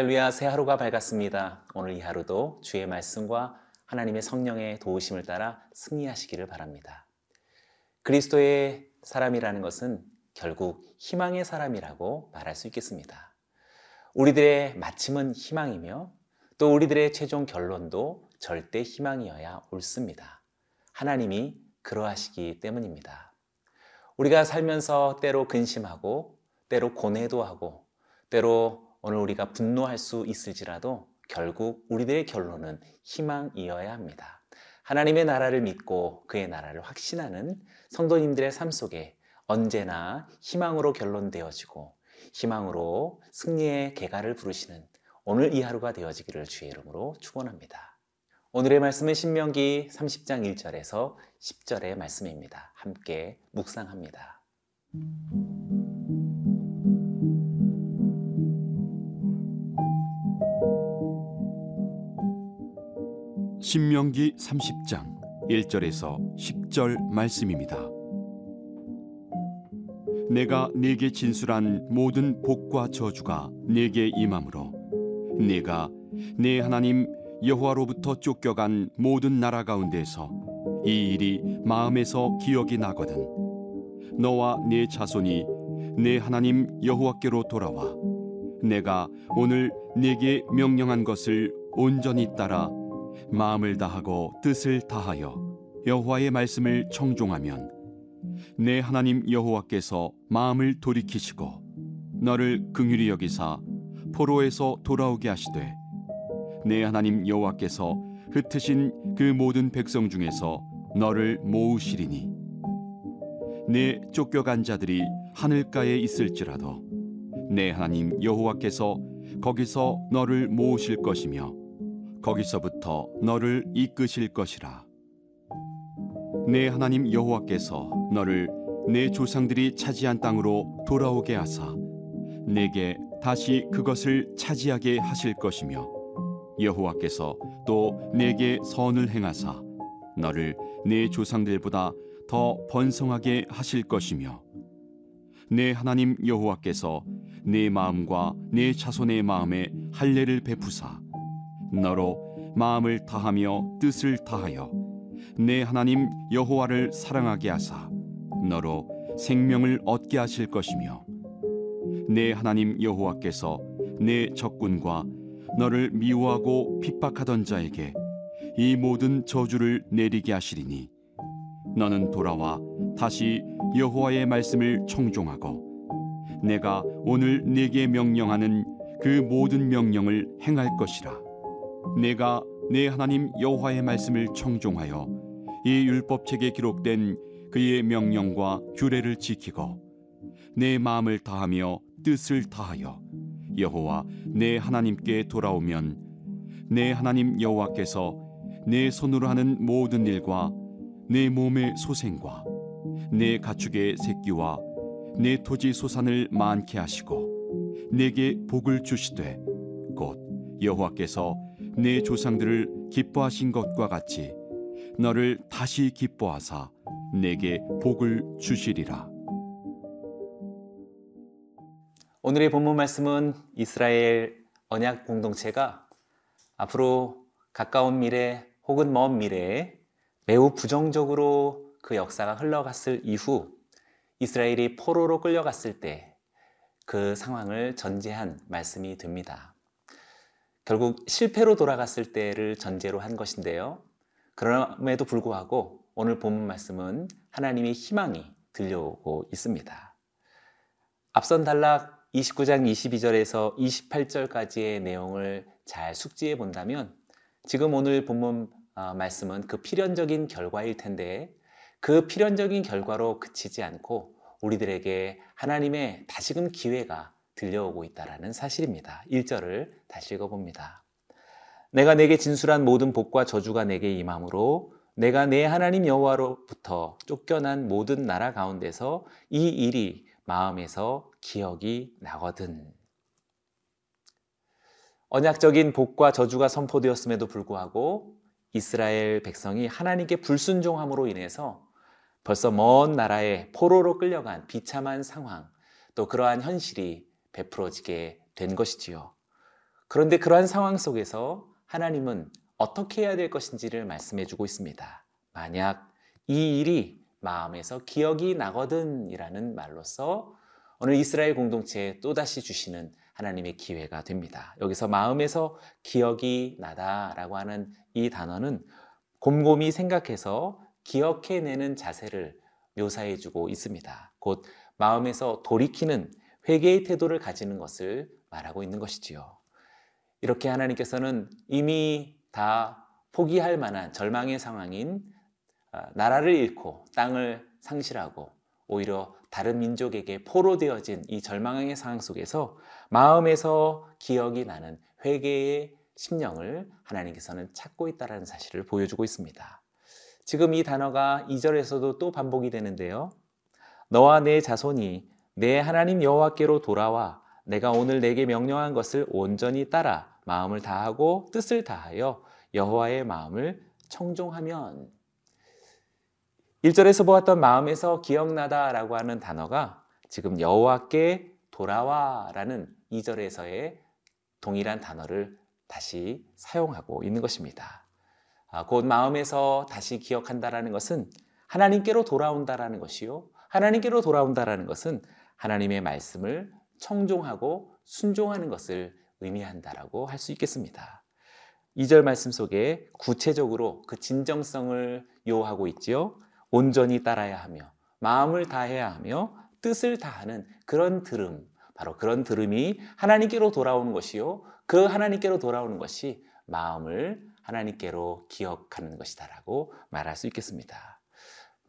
할렐루야, 새 하루가 밝았습니다. 오늘 이 하루도 주의 말씀과 하나님의 성령의 도우심을 따라 승리하시기를 바랍니다. 그리스도의 사람이라는 것은 결국 희망의 사람이라고 말할 수 있겠습니다. 우리들의 마침은 희망이며 또 우리들의 최종 결론도 절대 희망이어야 옳습니다. 하나님이 그러하시기 때문입니다. 우리가 살면서 때로 근심하고 때로 고뇌도 하고 때로 오늘 우리가 분노할 수 있을지라도 결국 우리들의 결론은 희망이어야 합니다. 하나님의 나라를 믿고 그의 나라를 확신하는 성도님들의 삶 속에 언제나 희망으로 결론되어지고 희망으로 승리의 개가를 부르시는 오늘 이 하루가 되어지기를 주의 이름으로 축원합니다. 오늘의 말씀은 신명기 30장 1절에서 10절의 말씀입니다. 함께 묵상합니다. 신명기 30장 1절에서 10절 말씀입니다. 내가 네게 진술한 모든 복과 저주가 네게 임함으로 네가 네 하나님 여호와로부터 쫓겨간 모든 나라 가운데서 이 일이 마음에서 기억이 나거든 너와 네 자손이 네 하나님 여호와께로 돌아와 내가 오늘 네게 명령한 것을 온전히 따라 마음을 다하고 뜻을 다하여 여호와의 말씀을 청종하면 내 하나님 여호와께서 마음을 돌이키시고 너를 긍휼히 여기사 포로에서 돌아오게 하시되 내 하나님 여호와께서 흩으신 그 모든 백성 중에서 너를 모으시리니 내 쫓겨간 자들이 하늘가에 있을지라도 내 하나님 여호와께서 거기서 너를 모으실 것이며 거기서부터 너를 이끄실 것이라. 내 하나님 여호와께서 너를 내 조상들이 차지한 땅으로 돌아오게 하사 내게 다시 그것을 차지하게 하실 것이며 여호와께서 또 내게 선을 행하사 너를 내 조상들보다 더 번성하게 하실 것이며 내 하나님 여호와께서 내 마음과 내 자손의 마음에 할례를 베푸사 너로 마음을 다하며 뜻을 다하여 내 하나님 여호와를 사랑하게 하사 너로 생명을 얻게 하실 것이며 내 하나님 여호와께서 내 적군과 너를 미워하고 핍박하던 자에게 이 모든 저주를 내리게 하시리니 너는 돌아와 다시 여호와의 말씀을 청종하고 내가 오늘 네게 명령하는 그 모든 명령을 행할 것이라 내가 내 하나님 여호와의 말씀을 청종하여 이 율법책에 기록된 그의 명령과 규례를 지키고 내 마음을 다하며 뜻을 다하여 여호와 내 하나님께 돌아오면 내 하나님 여호와께서 내 손으로 하는 모든 일과 내 몸의 소생과 내 가축의 새끼와 내 토지 소산을 많게 하시고 내게 복을 주시되 곧 여호와께서 내 조상들을 기뻐하신 것과 같이 너를 다시 기뻐하사 내게 복을 주시리라. 오늘의 본문 말씀은 이스라엘 언약 공동체가 앞으로 가까운 미래 혹은 먼 미래에 매우 부정적으로 그 역사가 흘러갔을 이후 이스라엘이 포로로 끌려갔을 때 그 상황을 전제한 말씀이 됩니다. 결국 실패로 돌아갔을 때를 전제로 한 것인데요. 그럼에도 불구하고 오늘 본문 말씀은 하나님의 희망이 들려오고 있습니다. 앞선 단락 29장 22절에서 28절까지의 내용을 잘 숙지해 본다면 지금 오늘 본문 말씀은 그 필연적인 결과일 텐데 그 필연적인 결과로 그치지 않고 우리들에게 하나님의 다시금 기회가 들려오고 있다라는 사실입니다. 1절을 다시 읽어봅니다. 내가 내게 진술한 모든 복과 저주가 내게 임함으로 내가 내 하나님 여호와로부터 쫓겨난 모든 나라 가운데서 이 일이 마음에서 기억이 나거든. 언약적인 복과 저주가 선포되었음에도 불구하고 이스라엘 백성이 하나님께 불순종함으로 인해서 벌써 먼 나라에 포로로 끌려간 비참한 상황, 또 그러한 현실이 베풀어지게 된 것이지요. 그런데 그러한 상황 속에서 하나님은 어떻게 해야 될 것인지를 말씀해 주고 있습니다. 만약 이 일이 마음에서 기억이 나거든이라는 말로서 오늘 이스라엘 공동체에 또다시 주시는 하나님의 기회가 됩니다. 여기서 마음에서 기억이 나다라고 하는 이 단어는 곰곰이 생각해서 기억해내는 자세를 묘사해 주고 있습니다. 곧 마음에서 돌이키는 회개의 태도를 가지는 것을 말하고 있는 것이지요. 이렇게 하나님께서는 이미 다 포기할 만한 절망의 상황인 아, 나라를 잃고 땅을 상실하고 오히려 다른 민족에게 포로 되어진 이 절망의 상황 속에서 마음에서 기억이 나는 회개의 심령을 하나님께서는 찾고 있다는 사실을 보여주고 있습니다. 지금 이 단어가 2절에서도 또 반복이 되는데요. 너와 내 자손이 내 하나님 여호와께로 돌아와 내가 오늘 내게 명령한 것을 온전히 따라 마음을 다하고 뜻을 다하여 여호와의 마음을 청종하면 1절에서 보았던 마음에서 기억나다라고 하는 단어가 지금 여호와께 돌아와라는 2절에서의 동일한 단어를 다시 사용하고 있는 것입니다. 아, 곧 마음에서 다시 기억한다라는 것은 하나님께로 돌아온다라는 것이요. 하나님께로 돌아온다라는 것은 하나님의 말씀을 청종하고 순종하는 것을 의미한다라고 할 수 있겠습니다. 2절 말씀 속에 구체적으로 그 진정성을 요하고 있지요. 온전히 따라야 하며 마음을 다해야 하며 뜻을 다하는 그런 들음, 바로 그런 들음이 하나님께로 돌아오는 것이요. 그 하나님께로 돌아오는 것이 마음을 하나님께로 기억하는 것이다라고 말할 수 있겠습니다.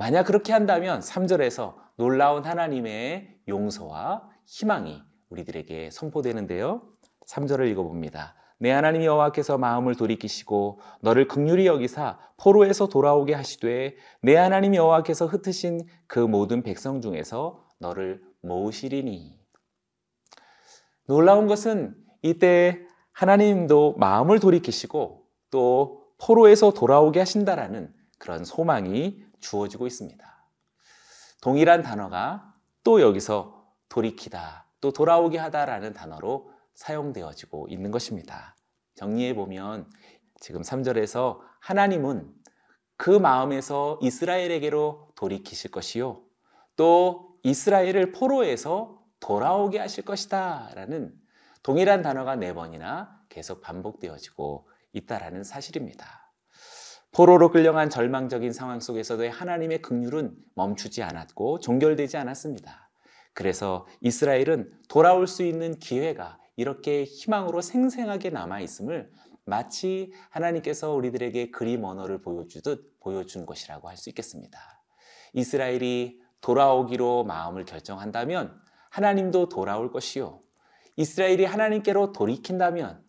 만약 그렇게 한다면 3절에서 놀라운 하나님의 용서와 희망이 우리들에게 선포되는데요. 3절을 읽어봅니다. 내 하나님 여호와께서 마음을 돌이키시고 너를 극률히 여기사 포로에서 돌아오게 하시되 내 하나님 여호와께서 흩으신 그 모든 백성 중에서 너를 모으시리니 놀라운 것은 이때 하나님도 마음을 돌이키시고 또 포로에서 돌아오게 하신다라는 그런 소망이 주어지고 있습니다. 동일한 단어가 또 여기서 돌이키다, 또 돌아오게 하다라는 단어로 사용되어지고 있는 것입니다. 정리해 보면 지금 3절에서 하나님은 그 마음에서 이스라엘에게로 돌이키실 것이요. 또 이스라엘을 포로에서 돌아오게 하실 것이다. 라는 동일한 단어가 네 번이나 계속 반복되어지고 있다라는 사실입니다. 포로로 끌려간 절망적인 상황 속에서도 하나님의 긍휼은 멈추지 않았고 종결되지 않았습니다. 그래서 이스라엘은 돌아올 수 있는 기회가 이렇게 희망으로 생생하게 남아 있음을 마치 하나님께서 우리들에게 그림 언어를 보여주듯 보여준 것이라고 할 수 있겠습니다. 이스라엘이 돌아오기로 마음을 결정한다면 하나님도 돌아올 것이요. 이스라엘이 하나님께로 돌이킨다면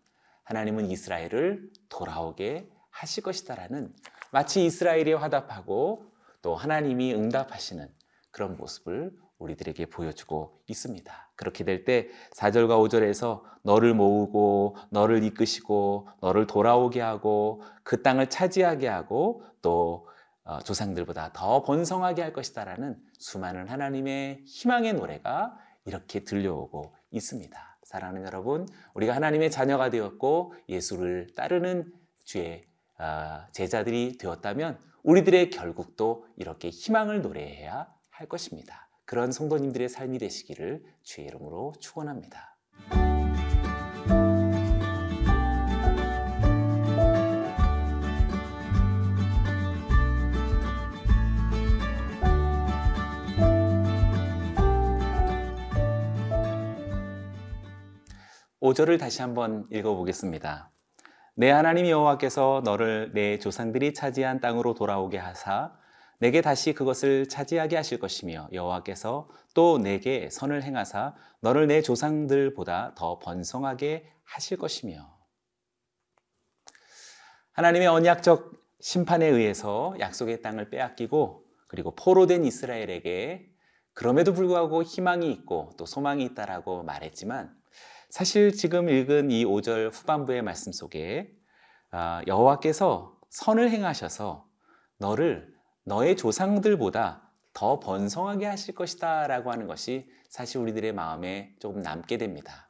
하나님은 이스라엘을 돌아오게 하실 것이다라는 마치 이스라엘이 화답하고 또 하나님이 응답하시는 그런 모습을 우리들에게 보여주고 있습니다. 그렇게 될 때 4절과 5절에서 너를 모으고 너를 이끄시고 너를 돌아오게 하고 그 땅을 차지하게 하고 또 어, 조상들보다 더 번성하게 할 것이다라는 수많은 하나님의 희망의 노래가 이렇게 들려오고 있습니다. 사랑하는 여러분, 우리가 하나님의 자녀가 되었고 예수를 따르는 주의 어, 제자들이 되었다면 우리들의 결국도 이렇게 희망을 노래해야 할 것입니다. 그런 성도님들의 삶이 되시기를 주의 이름으로 축원합니다. 오절을 다시 한번 읽어보겠습니다. 내 하나님 여호와께서 너를 내 조상들이 차지한 땅으로 돌아오게 하사 내게 다시 그것을 차지하게 하실 것이며 여호와께서 또 내게 선을 행하사 너를 내 조상들보다 더 번성하게 하실 것이며. 하나님의 언약적 심판에 의해서 약속의 땅을 빼앗기고 그리고 포로 된 이스라엘에게 그럼에도 불구하고 희망이 있고 또 소망이 있다라고 말했지만 사실 지금 읽은 이 5절 후반부의 말씀 속에 아, 여호와께서 선을 행하셔서 너를 너의 조상들보다 더 번성하게 하실 것이다 라고 하는 것이 사실 우리들의 마음에 조금 남게 됩니다.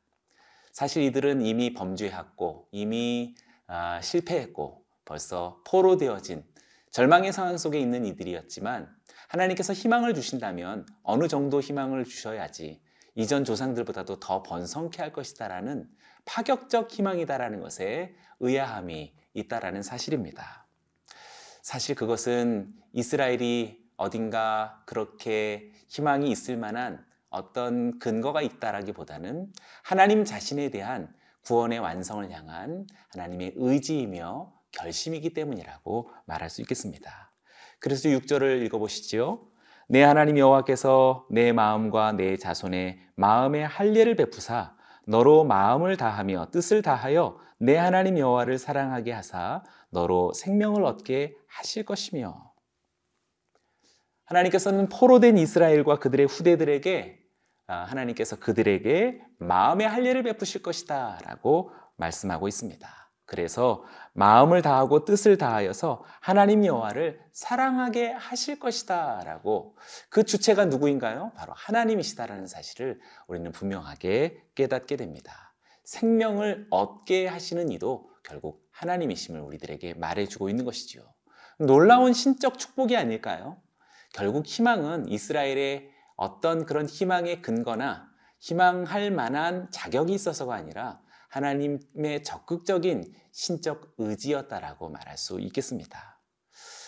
사실 이들은 이미 범죄했고 이미 아, 실패했고 벌써 포로 되어진 절망의 상황 속에 있는 이들이었지만 하나님께서 희망을 주신다면 어느 정도 희망을 주셔야지 이전 조상들보다도 더 번성케 할 것이다라는 파격적 희망이다라는 것에 의아함이 있다라는 사실입니다. 사실 그것은 이스라엘이 어딘가 그렇게 희망이 있을 만한 어떤 근거가 있다라기보다는 하나님 자신에 대한 구원의 완성을 향한 하나님의 의지이며 결심이기 때문이라고 말할 수 있겠습니다. 그래서 6절을 읽어보시지요. 내 하나님 여호와께서 내 마음과 내 자손의 마음에 할례를 베푸사 너로 마음을 다하며 뜻을 다하여 내 하나님 여호와를 사랑하게 하사 너로 생명을 얻게 하실 것이며 하나님께서는 포로된 이스라엘과 그들의 후대들에게 아, 하나님께서 그들에게 마음의 할례를 베푸실 것이다라고 말씀하고 있습니다. 그래서 마음을 다하고 뜻을 다하여서 하나님 여호와를 사랑하게 하실 것이다라고 그 주체가 누구인가요? 바로 하나님이시다라는 사실을 우리는 분명하게 깨닫게 됩니다. 생명을 얻게 하시는 이도 결국 하나님이심을 우리들에게 말해주고 있는 것이지요. 놀라운 신적 축복이 아닐까요? 결국 희망은 이스라엘의 어떤 그런 희망의 근거나 희망할 만한 자격이 있어서가 아니라 하나님의 적극적인 신적 의지였다라고 말할 수 있겠습니다.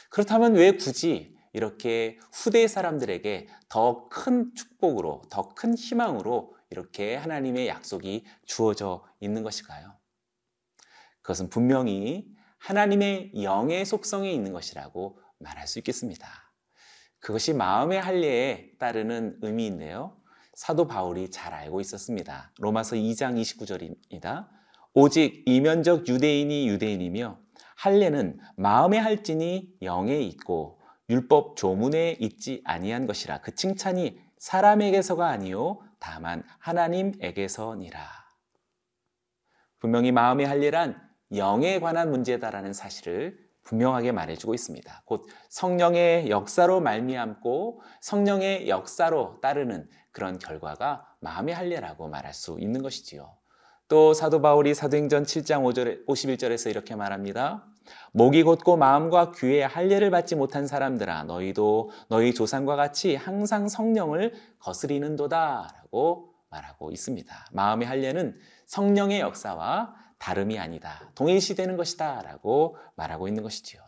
그렇다면 왜 굳이 이렇게 후대 사람들에게 더 큰 축복으로, 더 큰 희망으로 이렇게 하나님의 약속이 주어져 있는 것일까요? 그것은 분명히 하나님의 영의 속성에 있는 것이라고 말할 수 있겠습니다. 그것이 마음의 할례에 따르는 의미인데요. 사도 바울이 잘 알고 있었습니다. 로마서 2장 29절입니다. 오직 이면적 유대인이 유대인이며 할례는 마음의 할진이 영에 있고 율법 조문에 있지 아니한 것이라 그 칭찬이 사람에게서가 아니요 다만 하나님에게서니라. 분명히 마음의 할례란 영에 관한 문제다라는 사실을 분명하게 말해주고 있습니다. 곧 성령의 역사로 말미암고 성령의 역사로 따르는 그런 결과가 마음의 할례라고 말할 수 있는 것이지요. 또 사도 바울이 사도행전 7장 5절 51절에서 이렇게 말합니다. 목이 곧고 마음과 귀에 할례를 받지 못한 사람들아 너희도 너희 조상과 같이 항상 성령을 거스리는도다라고 말하고 있습니다. 마음의 할례는 성령의 역사와 다름이 아니다. 동일시되는 것이다. 라고 말하고 있는 것이지요.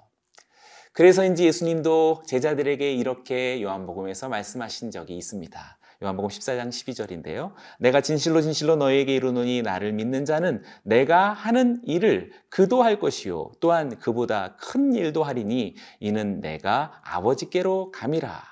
그래서인지 예수님도 제자들에게 이렇게 요한복음에서 말씀하신 적이 있습니다. 요한복음 14장 12절인데요. 내가 진실로 진실로 너에게 이르노니 나를 믿는 자는 내가 하는 일을 그도 할 것이요. 또한 그보다 큰 일도 하리니 이는 내가 아버지께로 감이라.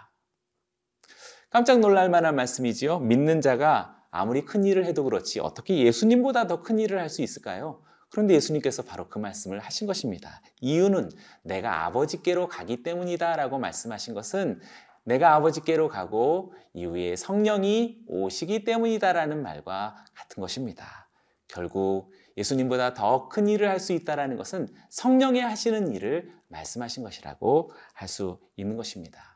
깜짝 놀랄 만한 말씀이지요. 믿는 자가 아무리 큰 일을 해도 그렇지 어떻게 예수님보다 더 큰 일을 할 수 있을까요? 그런데 예수님께서 바로 그 말씀을 하신 것입니다. 이유는 내가 아버지께로 가기 때문이다 라고 말씀하신 것은 내가 아버지께로 가고 이후에 성령이 오시기 때문이다 라는 말과 같은 것입니다. 결국 예수님보다 더 큰 일을 할 수 있다라는 것은 성령이 하시는 일을 말씀하신 것이라고 할 수 있는 것입니다.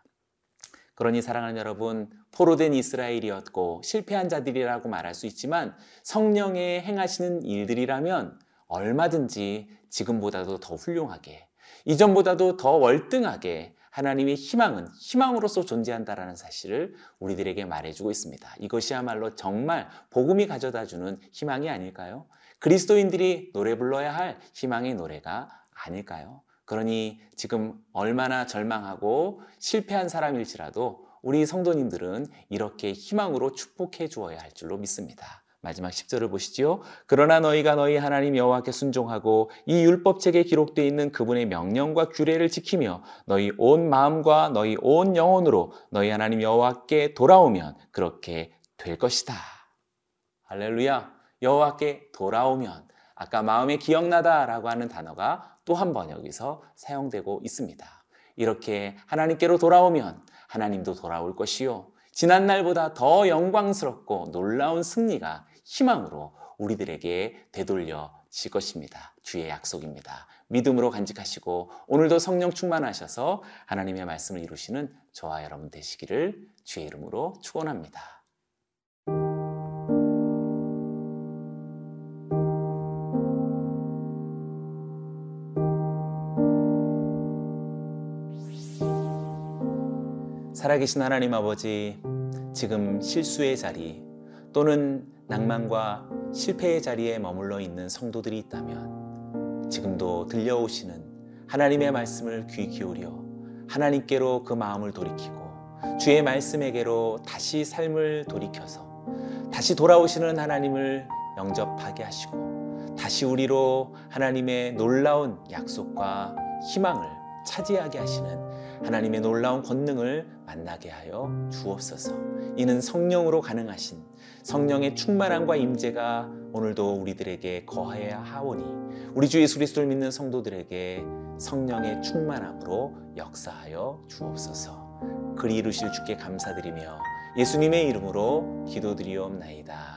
그러니 사랑하는 여러분, 포로된 이스라엘이었고 실패한 자들이라고 말할 수 있지만 성령의 행하시는 일들이라면 얼마든지 지금보다도 더 훌륭하게, 이전보다도 더 월등하게 하나님의 희망은 희망으로서 존재한다라는 사실을 우리들에게 말해주고 있습니다. 이것이야말로 정말 복음이 가져다주는 희망이 아닐까요? 그리스도인들이 노래 불러야 할 희망의 노래가 아닐까요? 그러니 지금 얼마나 절망하고 실패한 사람일지라도 우리 성도님들은 이렇게 희망으로 축복해 주어야 할 줄로 믿습니다. 마지막 10절을 보시지요. 그러나 너희가 너희 하나님 여호와께 순종하고 이 율법책에 기록되어 있는 그분의 명령과 규례를 지키며 너희 온 마음과 너희 온 영혼으로 너희 하나님 여호와께 돌아오면 그렇게 될 것이다. 할렐루야. 여호와께 돌아오면 아까 마음에 기억나다라고 하는 단어가 또 한 번 여기서 사용되고 있습니다. 이렇게 하나님께로 돌아오면 하나님도 돌아올 것이요. 지난 날보다 더 영광스럽고 놀라운 승리가 희망으로 우리들에게 되돌려질 것입니다. 주의 약속입니다. 믿음으로 간직하시고 오늘도 성령 충만하셔서 하나님의 말씀을 이루시는 저와 여러분 되시기를 주의 이름으로 축원합니다. 살아계신 하나님 아버지, 지금 실수의 자리 또는 낭만과 실패의 자리에 머물러 있는 성도들이 있다면 지금도 들려오시는 하나님의 말씀을 귀 기울여 하나님께로 그 마음을 돌이키고 주의 말씀에게로 다시 삶을 돌이켜서 다시 돌아오시는 하나님을 영접하게 하시고 다시 우리로 하나님의 놀라운 약속과 희망을 차지하게 하시는 하나님의 놀라운 권능을 만나게 하여 주옵소서. 이는 성령으로 가능하신 성령의 충만함과 임재가 오늘도 우리들에게 거하여야 하오니 우리 주 예수 그리스도를 믿는 성도들에게 성령의 충만함으로 역사하여 주옵소서. 그리 이루실 주께 감사드리며 예수님의 이름으로 기도드리옵나이다.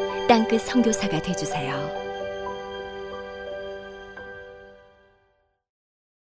땅끝 선교사가 되주세요.